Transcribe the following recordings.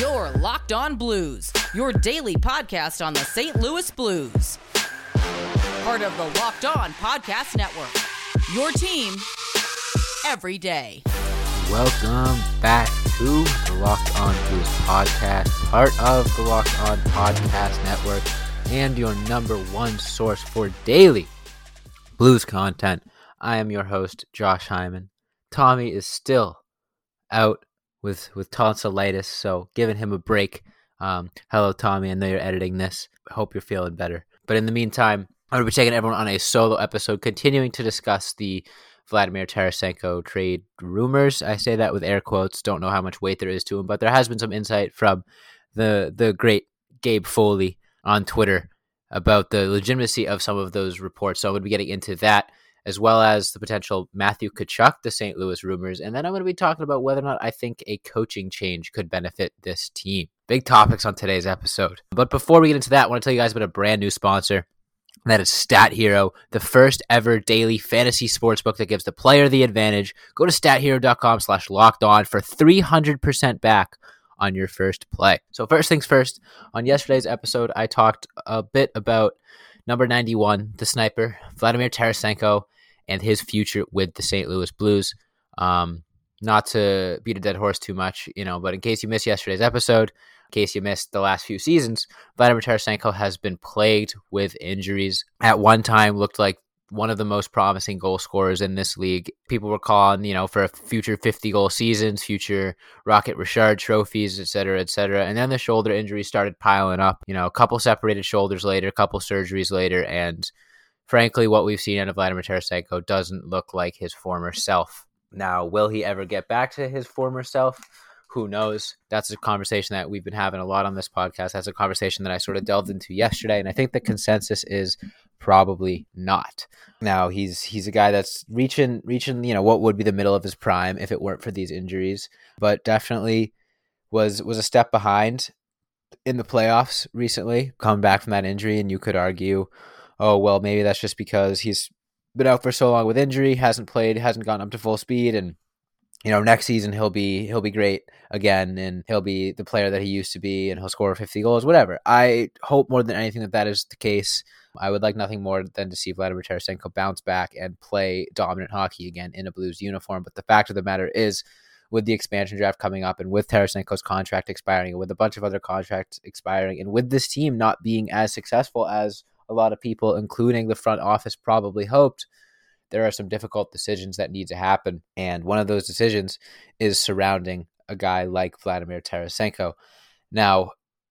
Your Locked On Blues, your daily podcast on the St. Louis Blues. Part of the Locked On Podcast Network. Your team every day. Welcome back to the Locked On Blues podcast, part of the Locked On Podcast Network, and your number one source for daily blues content. I am your host, Josh Hyman. Tommy is still out with with tonsillitis, so giving him a break. Um, hello, Tommy. I know you're editing this. I hope you're feeling better. But in the meantime, I'm going to be taking everyone on a solo episode, continuing to discuss the Vladimir Tarasenko trade rumors. I say that with air quotes. Don't know how much weight there is to him, but there has been some insight from the the great Gabe Foley on Twitter about the legitimacy of some of those reports. So I'm going to be getting into that as well as the potential Matthew Tkachuk, the St. Louis rumors. And then I'm going to be talking about whether or not I think a coaching change could benefit this team. Big topics on today's episode. But before we get into that, I want to tell you guys about a brand new sponsor. That is Stat Hero, the first ever daily fantasy sports book that gives the player the advantage. Go to stathero.com slash locked on for 300% back on your first play. So, first things first, on yesterday's episode, I talked a bit about number 91, the sniper, Vladimir Tarasenko, and his future with the St. Louis Blues. Um, not to beat a dead horse too much, you know, but in case you missed yesterday's episode, in case you missed the last few seasons, Vladimir Tarasenko has been plagued with injuries. At one time, looked like one of the most promising goal scorers in this league. People were calling, you know, for a future 50 goal seasons, future Rocket Richard trophies, et cetera, et cetera. And then the shoulder injuries started piling up, you know, a couple separated shoulders later, a couple surgeries later, and frankly, what we've seen out of Vladimir Tarasenko doesn't look like his former self. Now, will he ever get back to his former self? Who knows? That's a conversation that we've been having a lot on this podcast. That's a conversation that I sort of delved into yesterday, and I think the consensus is probably not. Now he's he's a guy that's reaching reaching you know what would be the middle of his prime if it weren't for these injuries, but definitely was was a step behind in the playoffs recently, Come back from that injury, and you could argue oh well maybe that's just because he's been out for so long with injury, hasn't played, hasn't gotten up to full speed, and you know next season he'll be he'll be great again, and he'll be the player that he used to be, and he'll score fifty goals, whatever. I hope more than anything that that is the case. I would like nothing more than to see Vladimir Tarasenko bounce back and play dominant hockey again in a Blues uniform. But the fact of the matter is, with the expansion draft coming up and with Tarasenko's contract expiring and with a bunch of other contracts expiring and with this team not being as successful as a lot of people, including the front office, probably hoped, there are some difficult decisions that need to happen. And one of those decisions is surrounding a guy like Vladimir Tarasenko. Now,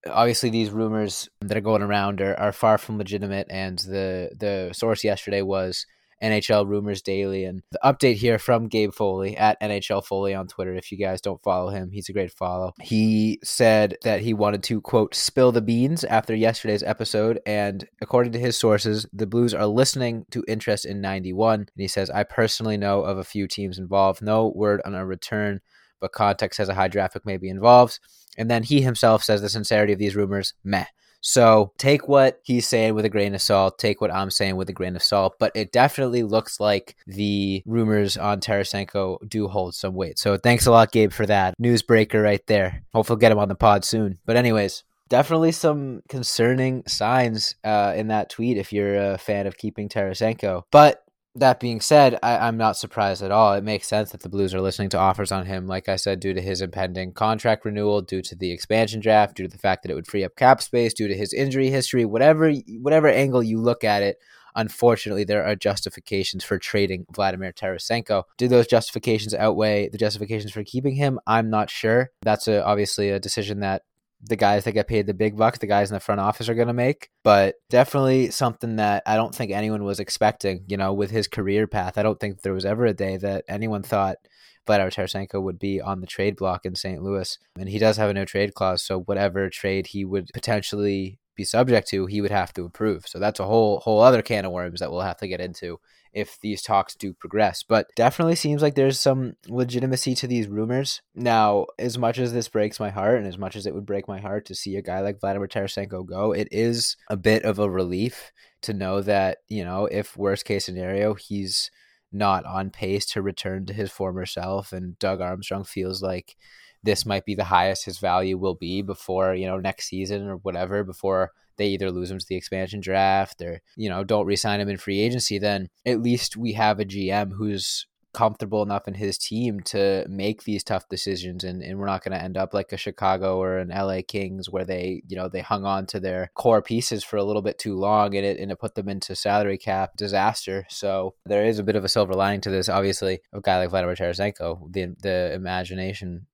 obviously these rumors that are going around are, are far from legitimate and the the source yesterday was NHL Rumors Daily. And the update here from Gabe Foley at NHL Foley on Twitter. If you guys don't follow him, he's a great follow. He said that he wanted to, quote, spill the beans after yesterday's episode. And according to his sources, the Blues are listening to interest in 91. And he says, I personally know of a few teams involved. No word on a return, but context says a high draft may be involved. And then he himself says the sincerity of these rumors, meh. So take what he's saying with a grain of salt, take what I'm saying with a grain of salt, but it definitely looks like the rumors on Tarasenko do hold some weight. So thanks a lot, Gabe, for that newsbreaker right there. Hopefully, get him on the pod soon. But, anyways, definitely some concerning signs uh, in that tweet if you're a fan of keeping Tarasenko. But that being said, I, am not surprised at all. It makes sense that the Blues are listening to offers on him, like I said, due to his impending contract renewal, due to the expansion draft, due to the fact that it would free up cap space, due to his injury history, whatever whatever angle you look at it. Unfortunately, there are justifications for trading Vladimir Tarasenko. Do those justifications outweigh the justifications for keeping him? I'm not sure. That's a, obviously a decision that the guys that get paid the big bucks, the guys in the front office are going to make. But definitely something that I don't think anyone was expecting, you know, with his career path. I don't think there was ever a day that anyone thought Vladimir Tarasenko would be on the trade block in St. Louis. And he does have a no trade clause. So whatever trade he would potentially be subject to, he would have to approve. So that's a whole whole other can of worms that we'll have to get into if these talks do progress. But definitely seems like there's some legitimacy to these rumors. Now, as much as this breaks my heart and as much as it would break my heart to see a guy like Vladimir Tarasenko go, it is a bit of a relief to know that, you know, if worst case scenario, he's not on pace to return to his former self and Doug Armstrong feels like this might be the highest his value will be before, you know, next season or whatever, before they either lose him to the expansion draft or, you know, don't resign him in free agency, then at least we have a GM who's comfortable enough in his team to make these tough decisions and, and we're not going to end up like a Chicago or an LA Kings where they you know they hung on to their core pieces for a little bit too long and it and it put them into salary cap disaster. So there is a bit of a silver lining to this. Obviously a guy like Vladimir Tarasenko the the imagination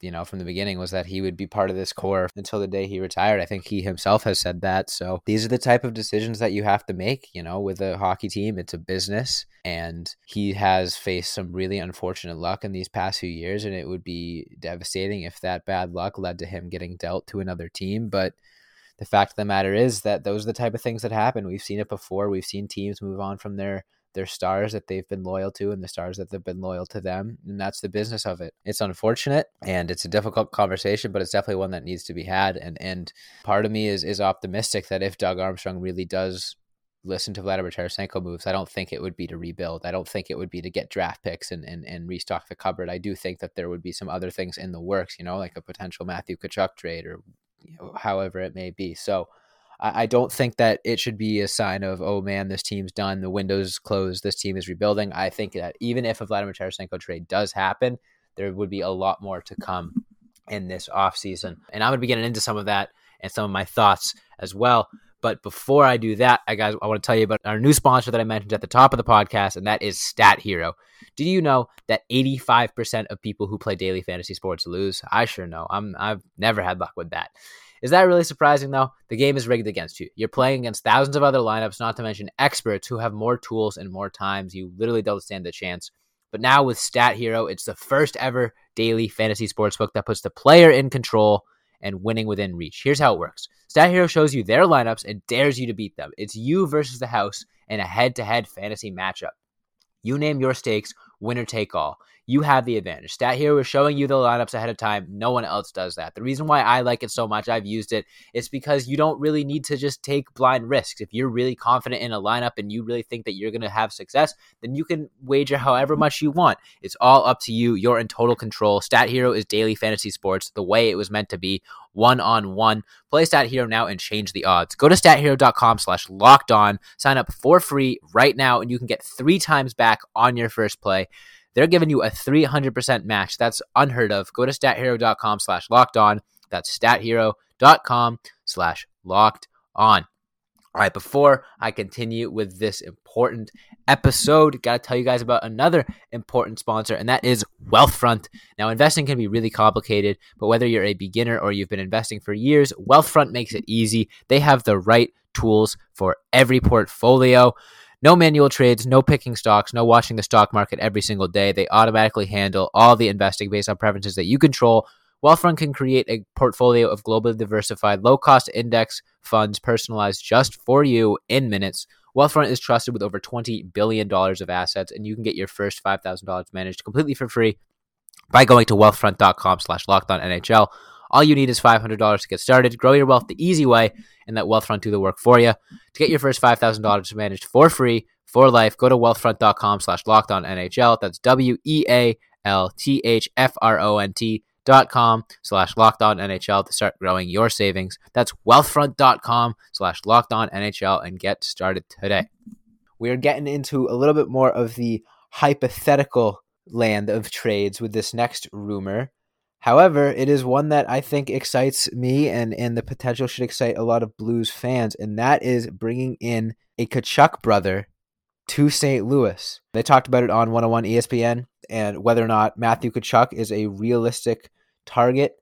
you know, from the beginning was that he would be part of this core until the day he retired. I think he himself has said that. So these are the type of decisions that you have to make, you know, with a hockey team. It's a business and he has faced some really unfortunate luck in these past few years and it would be devastating if that bad luck led to him getting dealt to another team, but the fact of the matter is that those are the type of things that happen. We've seen it before. We've seen teams move on from their their stars that they've been loyal to and the stars that they've been loyal to them. And that's the business of it. It's unfortunate and it's a difficult conversation, but it's definitely one that needs to be had. And and part of me is is optimistic that if Doug Armstrong really does listen to Vladimir Tarasenko moves, I don't think it would be to rebuild. I don't think it would be to get draft picks and, and, and restock the cupboard. I do think that there would be some other things in the works, you know, like a potential Matthew Tkachuk trade or you know, however it may be. So I don't think that it should be a sign of, oh man, this team's done, the window's closed, this team is rebuilding. I think that even if a Vladimir Tarasenko trade does happen, there would be a lot more to come in this offseason. And I'm going to be getting into some of that and some of my thoughts as well. But before I do that, I guys, I want to tell you about our new sponsor that I mentioned at the top of the podcast, and that is Stat Hero. Do you know that 85% of people who play daily fantasy sports lose? I sure know. I'm I've never had luck with that. Is that really surprising though? The game is rigged against you. You're playing against thousands of other lineups, not to mention experts who have more tools and more times. You literally don't stand a chance. But now with Stat Hero, it's the first ever daily fantasy sports book that puts the player in control and winning within reach. Here's how it works. Stat Hero shows you their lineups and dares you to beat them. It's you versus the house in a head-to-head fantasy matchup. You name your stakes, winner take all you have the advantage. Stat Hero is showing you the lineups ahead of time. No one else does that. The reason why I like it so much, I've used it, is because you don't really need to just take blind risks. If you're really confident in a lineup and you really think that you're going to have success, then you can wager however much you want. It's all up to you. You're in total control. Stat Hero is daily fantasy sports the way it was meant to be, one on one. Play Stat Hero now and change the odds. Go to stathero.com slash locked on. Sign up for free right now, and you can get three times back on your first play. They're giving you a 300% match. That's unheard of. Go to stathero.com slash locked on. That's stathero.com slash locked on. All right, before I continue with this important episode, got to tell you guys about another important sponsor, and that is Wealthfront. Now, investing can be really complicated, but whether you're a beginner or you've been investing for years, Wealthfront makes it easy. They have the right tools for every portfolio. No manual trades, no picking stocks, no watching the stock market every single day. They automatically handle all the investing based on preferences that you control. Wealthfront can create a portfolio of globally diversified, low cost index funds personalized just for you in minutes. Wealthfront is trusted with over $20 billion of assets, and you can get your first $5,000 managed completely for free by going to wealthfront.com slash NHL. All you need is $500 to get started. Grow your wealth the easy way and let Wealthfront do the work for you. To get your first $5,000 managed for free for life, go to wealthfront.com slash locked on NHL. That's W-E-A-L-T-H-F-R-O-N-T dot com slash locked on NHL to start growing your savings. That's wealthfront.com slash locked on NHL and get started today. We are getting into a little bit more of the hypothetical land of trades with this next rumor. However, it is one that I think excites me and, and the potential should excite a lot of Blues fans, and that is bringing in a Tkachuk brother to St. Louis. They talked about it on 101 ESPN and whether or not Matthew Tkachuk is a realistic target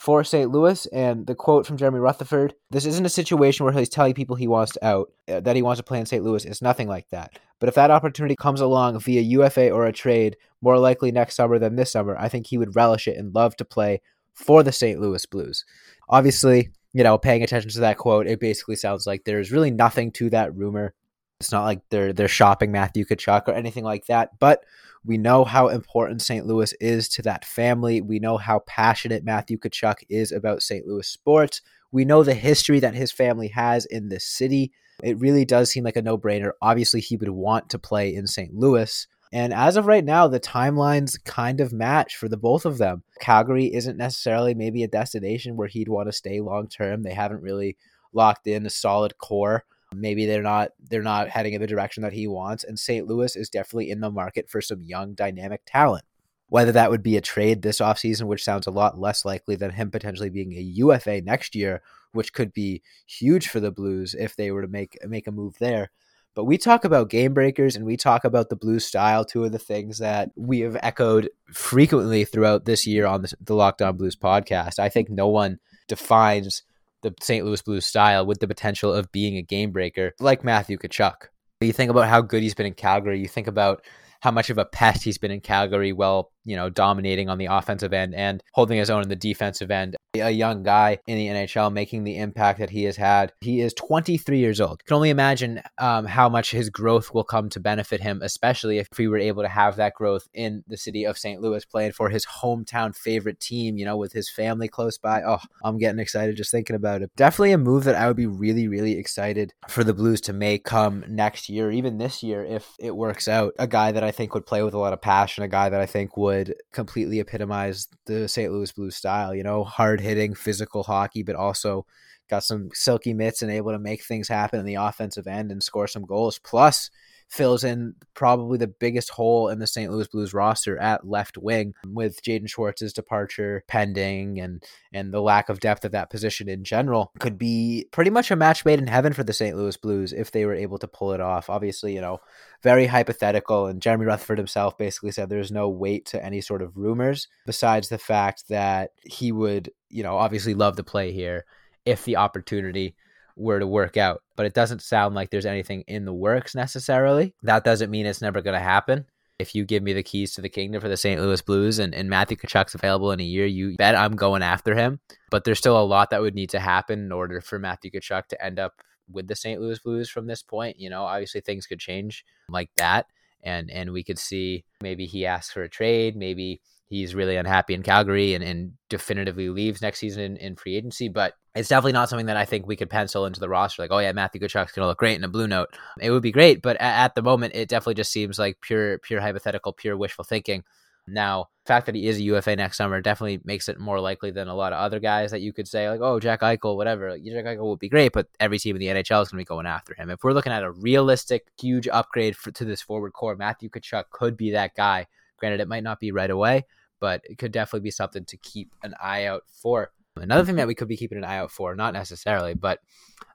for St. Louis. And the quote from Jeremy Rutherford this isn't a situation where he's telling people he wants to out, uh, that he wants to play in St. Louis. It's nothing like that. But if that opportunity comes along via UFA or a trade, more likely next summer than this summer, I think he would relish it and love to play for the St. Louis Blues. Obviously, you know, paying attention to that quote, it basically sounds like there's really nothing to that rumor. It's not like they're they're shopping Matthew Tkachuk or anything like that. But we know how important St. Louis is to that family. We know how passionate Matthew Tkachuk is about St. Louis sports. We know the history that his family has in this city. It really does seem like a no brainer. Obviously, he would want to play in St. Louis. And as of right now, the timelines kind of match for the both of them. Calgary isn't necessarily maybe a destination where he'd want to stay long term. They haven't really locked in a solid core. Maybe they're not they're not heading in the direction that he wants. And St. Louis is definitely in the market for some young dynamic talent. Whether that would be a trade this offseason, which sounds a lot less likely than him potentially being a UFA next year, which could be huge for the Blues if they were to make make a move there. But we talk about game breakers and we talk about the Blues style, two of the things that we have echoed frequently throughout this year on the, the Locked On Blues podcast. I think no one defines the St. Louis Blues style with the potential of being a game breaker like Matthew Tkachuk. You think about how good he's been in Calgary. You think about how much of a pest he's been in Calgary while, you know, dominating on the offensive end and holding his own in the defensive end. A young guy in the NHL making the impact that he has had. He is 23 years old. Can only imagine um, how much his growth will come to benefit him, especially if we were able to have that growth in the city of St. Louis, playing for his hometown favorite team, you know, with his family close by. Oh, I'm getting excited just thinking about it. Definitely a move that I would be really, really excited for the Blues to make come next year, even this year, if it works out. A guy that I think would play with a lot of passion, a guy that I think would completely epitomize the St. Louis Blues style, you know, hard hitting, physical hockey, but also got some silky mitts and able to make things happen in the offensive end and score some goals. Plus, fills in probably the biggest hole in the St. Louis Blues roster at left wing with Jaden Schwartz's departure pending and and the lack of depth of that position in general could be pretty much a match made in heaven for the St. Louis Blues if they were able to pull it off. Obviously, you know, very hypothetical and Jeremy Rutherford himself basically said there's no weight to any sort of rumors besides the fact that he would, you know, obviously love to play here if the opportunity were to work out. But it doesn't sound like there's anything in the works necessarily. That doesn't mean it's never going to happen. If you give me the keys to the kingdom for the St. Louis Blues and, and Matthew Tkachuk's available in a year, you bet I'm going after him. But there's still a lot that would need to happen in order for Matthew Tkachuk to end up with the St. Louis Blues from this point. You know, obviously things could change like that. And and we could see maybe he asks for a trade, maybe he's really unhappy in Calgary and, and definitively leaves next season in, in, free agency. But it's definitely not something that I think we could pencil into the roster. Like, oh yeah, Matthew Tkachuk's gonna look great in a blue note. It would be great, but at, at, the moment, it definitely just seems like pure, pure hypothetical, pure wishful thinking. Now, the fact that he is a UFA next summer definitely makes it more likely than a lot of other guys that you could say, like, oh, Jack Eichel, whatever. Jack Eichel would be great, but every team in the NHL is going to be going after him. If we're looking at a realistic, huge upgrade for, to this forward core, Matthew Tkachuk could be that guy. Granted, it might not be right away, but it could definitely be something to keep an eye out for. Another thing that we could be keeping an eye out for, not necessarily, but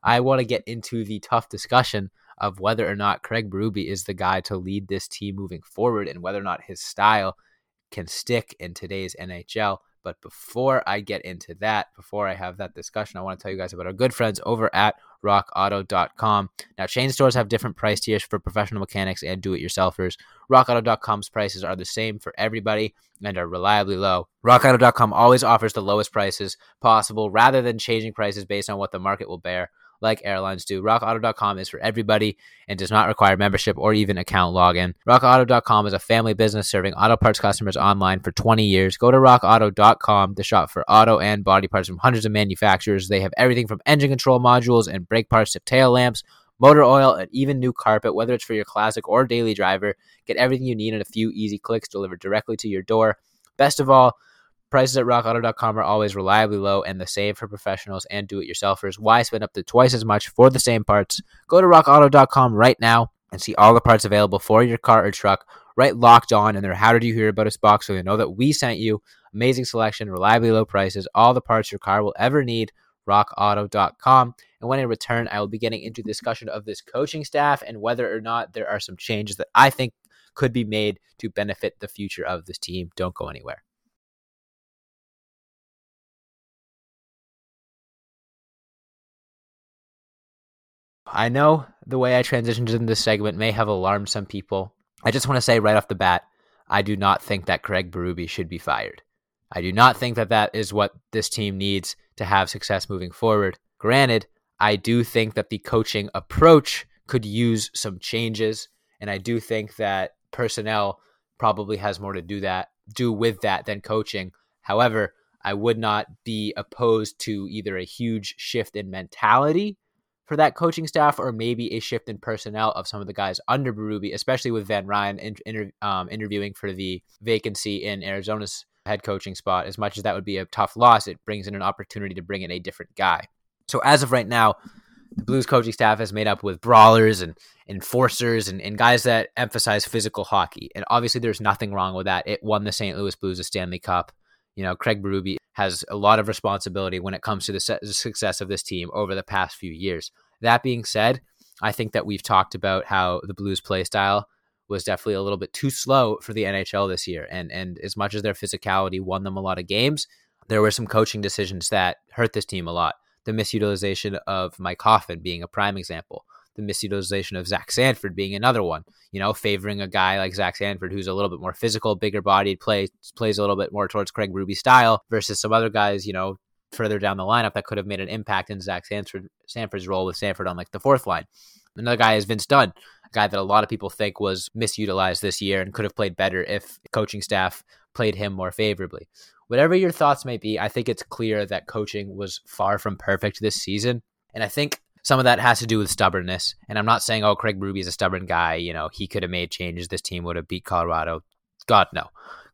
I want to get into the tough discussion of whether or not Craig Berube is the guy to lead this team moving forward and whether or not his style can stick in today's NHL. But before I get into that, before I have that discussion, I want to tell you guys about our good friends over at rockauto.com. Now, chain stores have different price tiers for professional mechanics and do it yourselfers. Rockauto.com's prices are the same for everybody and are reliably low. Rockauto.com always offers the lowest prices possible rather than changing prices based on what the market will bear like airlines do. RockAuto.com is for everybody and does not require membership or even account login. RockAuto.com is a family business serving auto parts customers online for 20 years. Go to RockAuto.com to shop for auto and body parts from hundreds of manufacturers. They have everything from engine control modules and brake parts to tail lamps motor oil, and even new carpet, whether it's for your classic or daily driver. Get everything you need in a few easy clicks delivered directly to your door. Best of all, Prices at rockauto.com are always reliably low and the same for professionals and do it yourselfers. Why spend up to twice as much for the same parts? Go to rockauto.com right now and see all the parts available for your car or truck right locked on in their How Did You Hear About Us box so they know that we sent you. Amazing selection, reliably low prices, all the parts your car will ever need. RockAuto.com. And when I return, I will be getting into discussion of this coaching staff and whether or not there are some changes that I think could be made to benefit the future of this team. Don't go anywhere. I know the way I transitioned into this segment may have alarmed some people. I just want to say right off the bat, I do not think that Craig Berube should be fired. I do not think that that is what this team needs to have success moving forward. Granted, I do think that the coaching approach could use some changes, and I do think that personnel probably has more to do that do with that than coaching. However, I would not be opposed to either a huge shift in mentality for that coaching staff, or maybe a shift in personnel of some of the guys under Berube, especially with Van Ryn in, um, interviewing for the vacancy in Arizona's head coaching spot. As much as that would be a tough loss, it brings in an opportunity to bring in a different guy. So as of right now, the Blues coaching staff is made up with brawlers and enforcers and, and guys that emphasize physical hockey. And obviously, there's nothing wrong with that. It won the St. Louis Blues a Stanley Cup. You know, Craig Berube has a lot of responsibility when it comes to the, success of this team over the past few years. That being said, I think that we've talked about how the Blues play style was definitely a little bit too slow for the NHL this year. And and as much as their physicality won them a lot of games, there were some coaching decisions that hurt this team a lot. The misutilization of Mike Hoffman being a prime example. The misutilization of Zach Sanford being another one. You know, favoring a guy like Zach Sanford who's a little bit more physical, bigger bodied, plays plays a little bit more towards Craig Berube style versus some other guys, you know, further down the lineup that could have made an impact in Zach Sanford, Sanford's role with Sanford on like the fourth line. Another guy is Vince Dunn, a guy that a lot of people think was misutilized this year and could have played better if coaching staff played him more favorably. Whatever your thoughts may be, I think it's clear that coaching was far from perfect this season. And I think some of that has to do with stubbornness. And I'm not saying, oh, Craig Berube is a stubborn guy. You know, he could have made changes. This team would have beat Colorado. God, no.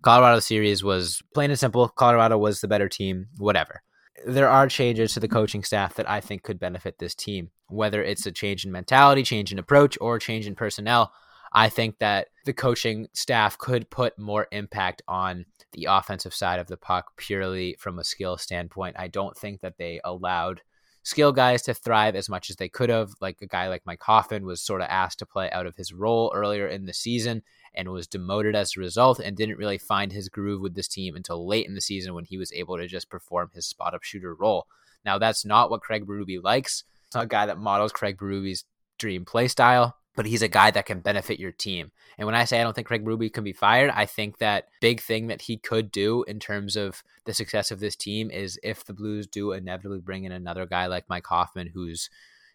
Colorado series was plain and simple. Colorado was the better team, whatever there are changes to the coaching staff that I think could benefit this team, whether it's a change in mentality, change in approach, or change in personnel. I think that the coaching staff could put more impact on the offensive side of the puck purely from a skill standpoint. I don't think that they allowed skill guys to thrive as much as they could have. Like a guy like Mike Hoffman was sort of asked to play out of his role earlier in the season and was demoted as a result and didn't really find his groove with this team until late in the season when he was able to just perform his spot up shooter role. Now, that's not what Craig Berube likes. It's not a guy that models Craig Berube's dream play style, but he's a guy that can benefit your team. And when I say I don't think Craig Berube can be fired, I think that big thing that he could do in terms of the success of this team is if the Blues do inevitably bring in another guy like Mike Hoffman, who's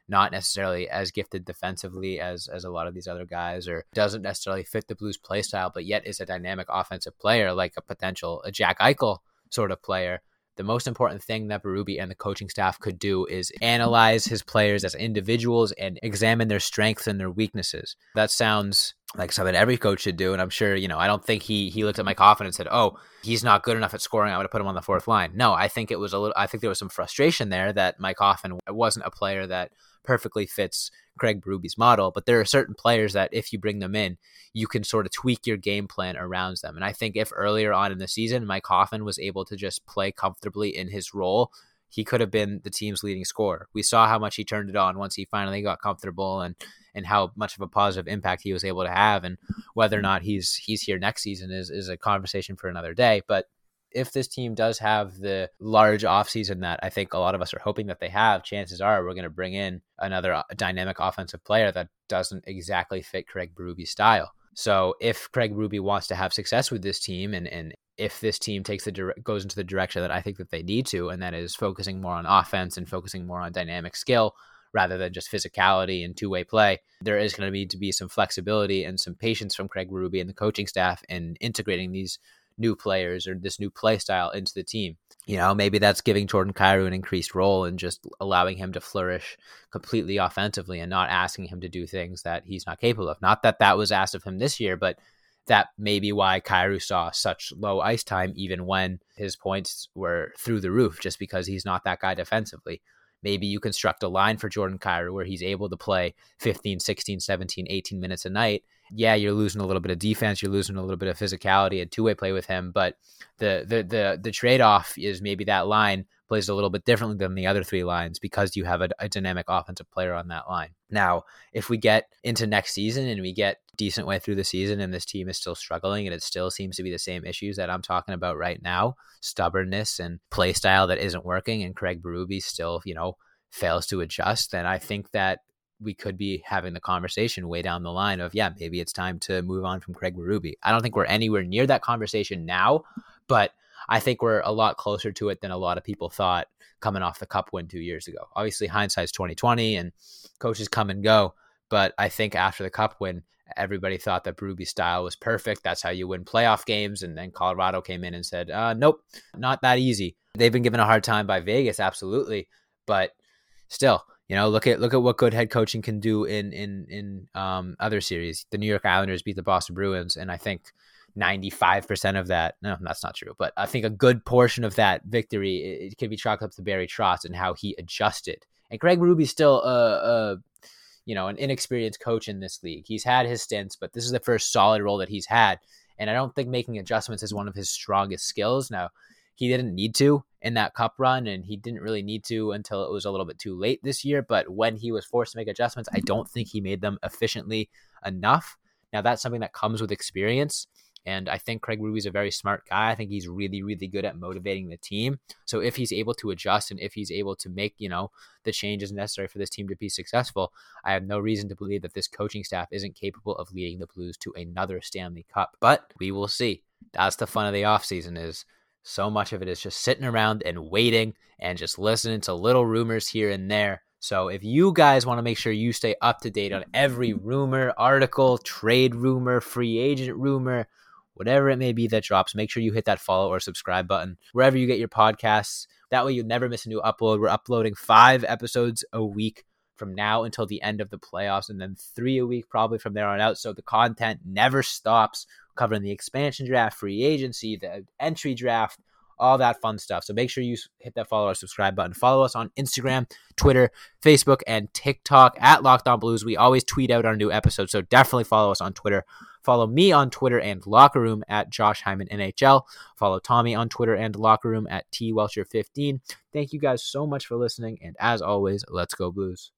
not necessarily as gifted defensively as as a lot of these other guys, or doesn't necessarily fit the Blues play style, but yet is a dynamic offensive player, like a potential a Jack Eichel sort of player. The most important thing that Berube and the coaching staff could do is analyze his players as individuals and examine their strengths and their weaknesses. That sounds like something every coach should do. And I'm sure, you know, I don't think he he looked at Mike Hoffman and said, "Oh, he's not good enough at scoring. I'm going to put him on the fourth line." No, I think it was a little. I think there was some frustration there that Mike Hoffman wasn't a player that perfectly fits Craig Berube's model. But there are certain players that if you bring them in, you can sort of tweak your game plan around them. And I think if earlier on in the season Mike Hoffman was able to just play comfortably in his role, he could have been the team's leading scorer. We saw how much he turned it on once he finally got comfortable and and how much of a positive impact he was able to have and whether or not he's he's here next season is is a conversation for another day. But if this team does have the large offseason that I think a lot of us are hoping that they have, chances are we're going to bring in another uh, dynamic offensive player that doesn't exactly fit Craig Berube's style. So if Craig Berube wants to have success with this team and, and if this team takes the dire- goes into the direction that I think that they need to, and that is focusing more on offense and focusing more on dynamic skill rather than just physicality and two way play, there is going to need to be some flexibility and some patience from Craig Berube and the coaching staff in integrating these new players or this new play style into the team. You know, maybe that's giving Jordan Kyrou an increased role and just allowing him to flourish completely offensively and not asking him to do things that he's not capable of. Not that that was asked of him this year, but that may be why Kyrou saw such low ice time, even when his points were through the roof, just because he's not that guy defensively. Maybe you construct a line for Jordan Kyrou where he's able to play 15, 16, 17, 18 minutes a night yeah, you're losing a little bit of defense, you're losing a little bit of physicality and two way play with him, but the the the the trade off is maybe that line plays a little bit differently than the other three lines because you have a, a, dynamic offensive player on that line. Now, if we get into next season and we get decent way through the season and this team is still struggling and it still seems to be the same issues that I'm talking about right now, stubbornness and play style that isn't working and Craig Berube still, you know, fails to adjust, then I think that we could be having the conversation way down the line of, yeah, maybe it's time to move on from Craig Berube. I don't think we're anywhere near that conversation now, but I think we're a lot closer to it than a lot of people thought coming off the cup win two years ago. Obviously, hindsight's 2020 and coaches come and go. But I think after the cup win, everybody thought that Berube's style was perfect. That's how you win playoff games. And then Colorado came in and said, uh, nope, not that easy. They've been given a hard time by Vegas, absolutely. But still, You know, look at look at what good head coaching can do in in in um, other series. The New York Islanders beat the Boston Bruins, and I think ninety five percent of that. No, that's not true, but I think a good portion of that victory it, it can be chalked up to Barry Trotz and how he adjusted. And Craig Berube's still a, a you know an inexperienced coach in this league. He's had his stints, but this is the first solid role that he's had. And I don't think making adjustments is one of his strongest skills. Now, he didn't need to in that cup run, and he didn't really need to until it was a little bit too late this year. But when he was forced to make adjustments, I don't think he made them efficiently enough. Now, that's something that comes with experience. And I think Craig Berube's a very smart guy. I think he's really, really good at motivating the team. So if he's able to adjust and if he's able to make, you know, the changes necessary for this team to be successful, I have no reason to believe that this coaching staff isn't capable of leading the Blues to another Stanley Cup. But we will see. That's the fun of the offseason is so much of it is just sitting around and waiting and just listening to little rumors here and there. So if you guys want to make sure you stay up to date on every rumor, article, trade rumor, free agent rumor, whatever it may be that drops, make sure you hit that follow or subscribe button wherever you get your podcasts. That way you never miss a new upload. We're uploading five episodes a week from now until the end of the playoffs, and then three a week probably from there on out. So the content never stops, covering the expansion draft, free agency, the entry draft, all that fun stuff. So make sure you hit that follow or subscribe button. Follow us on Instagram, Twitter, Facebook, and TikTok at Locked On Blues. We always tweet out our new episodes, so definitely follow us on Twitter. Follow me on Twitter and Locker Room at Josh Hyman NHL. Follow Tommy on Twitter and Locker Room at T Welcher 15. Thank you guys so much for listening, and as always, let's go Blues.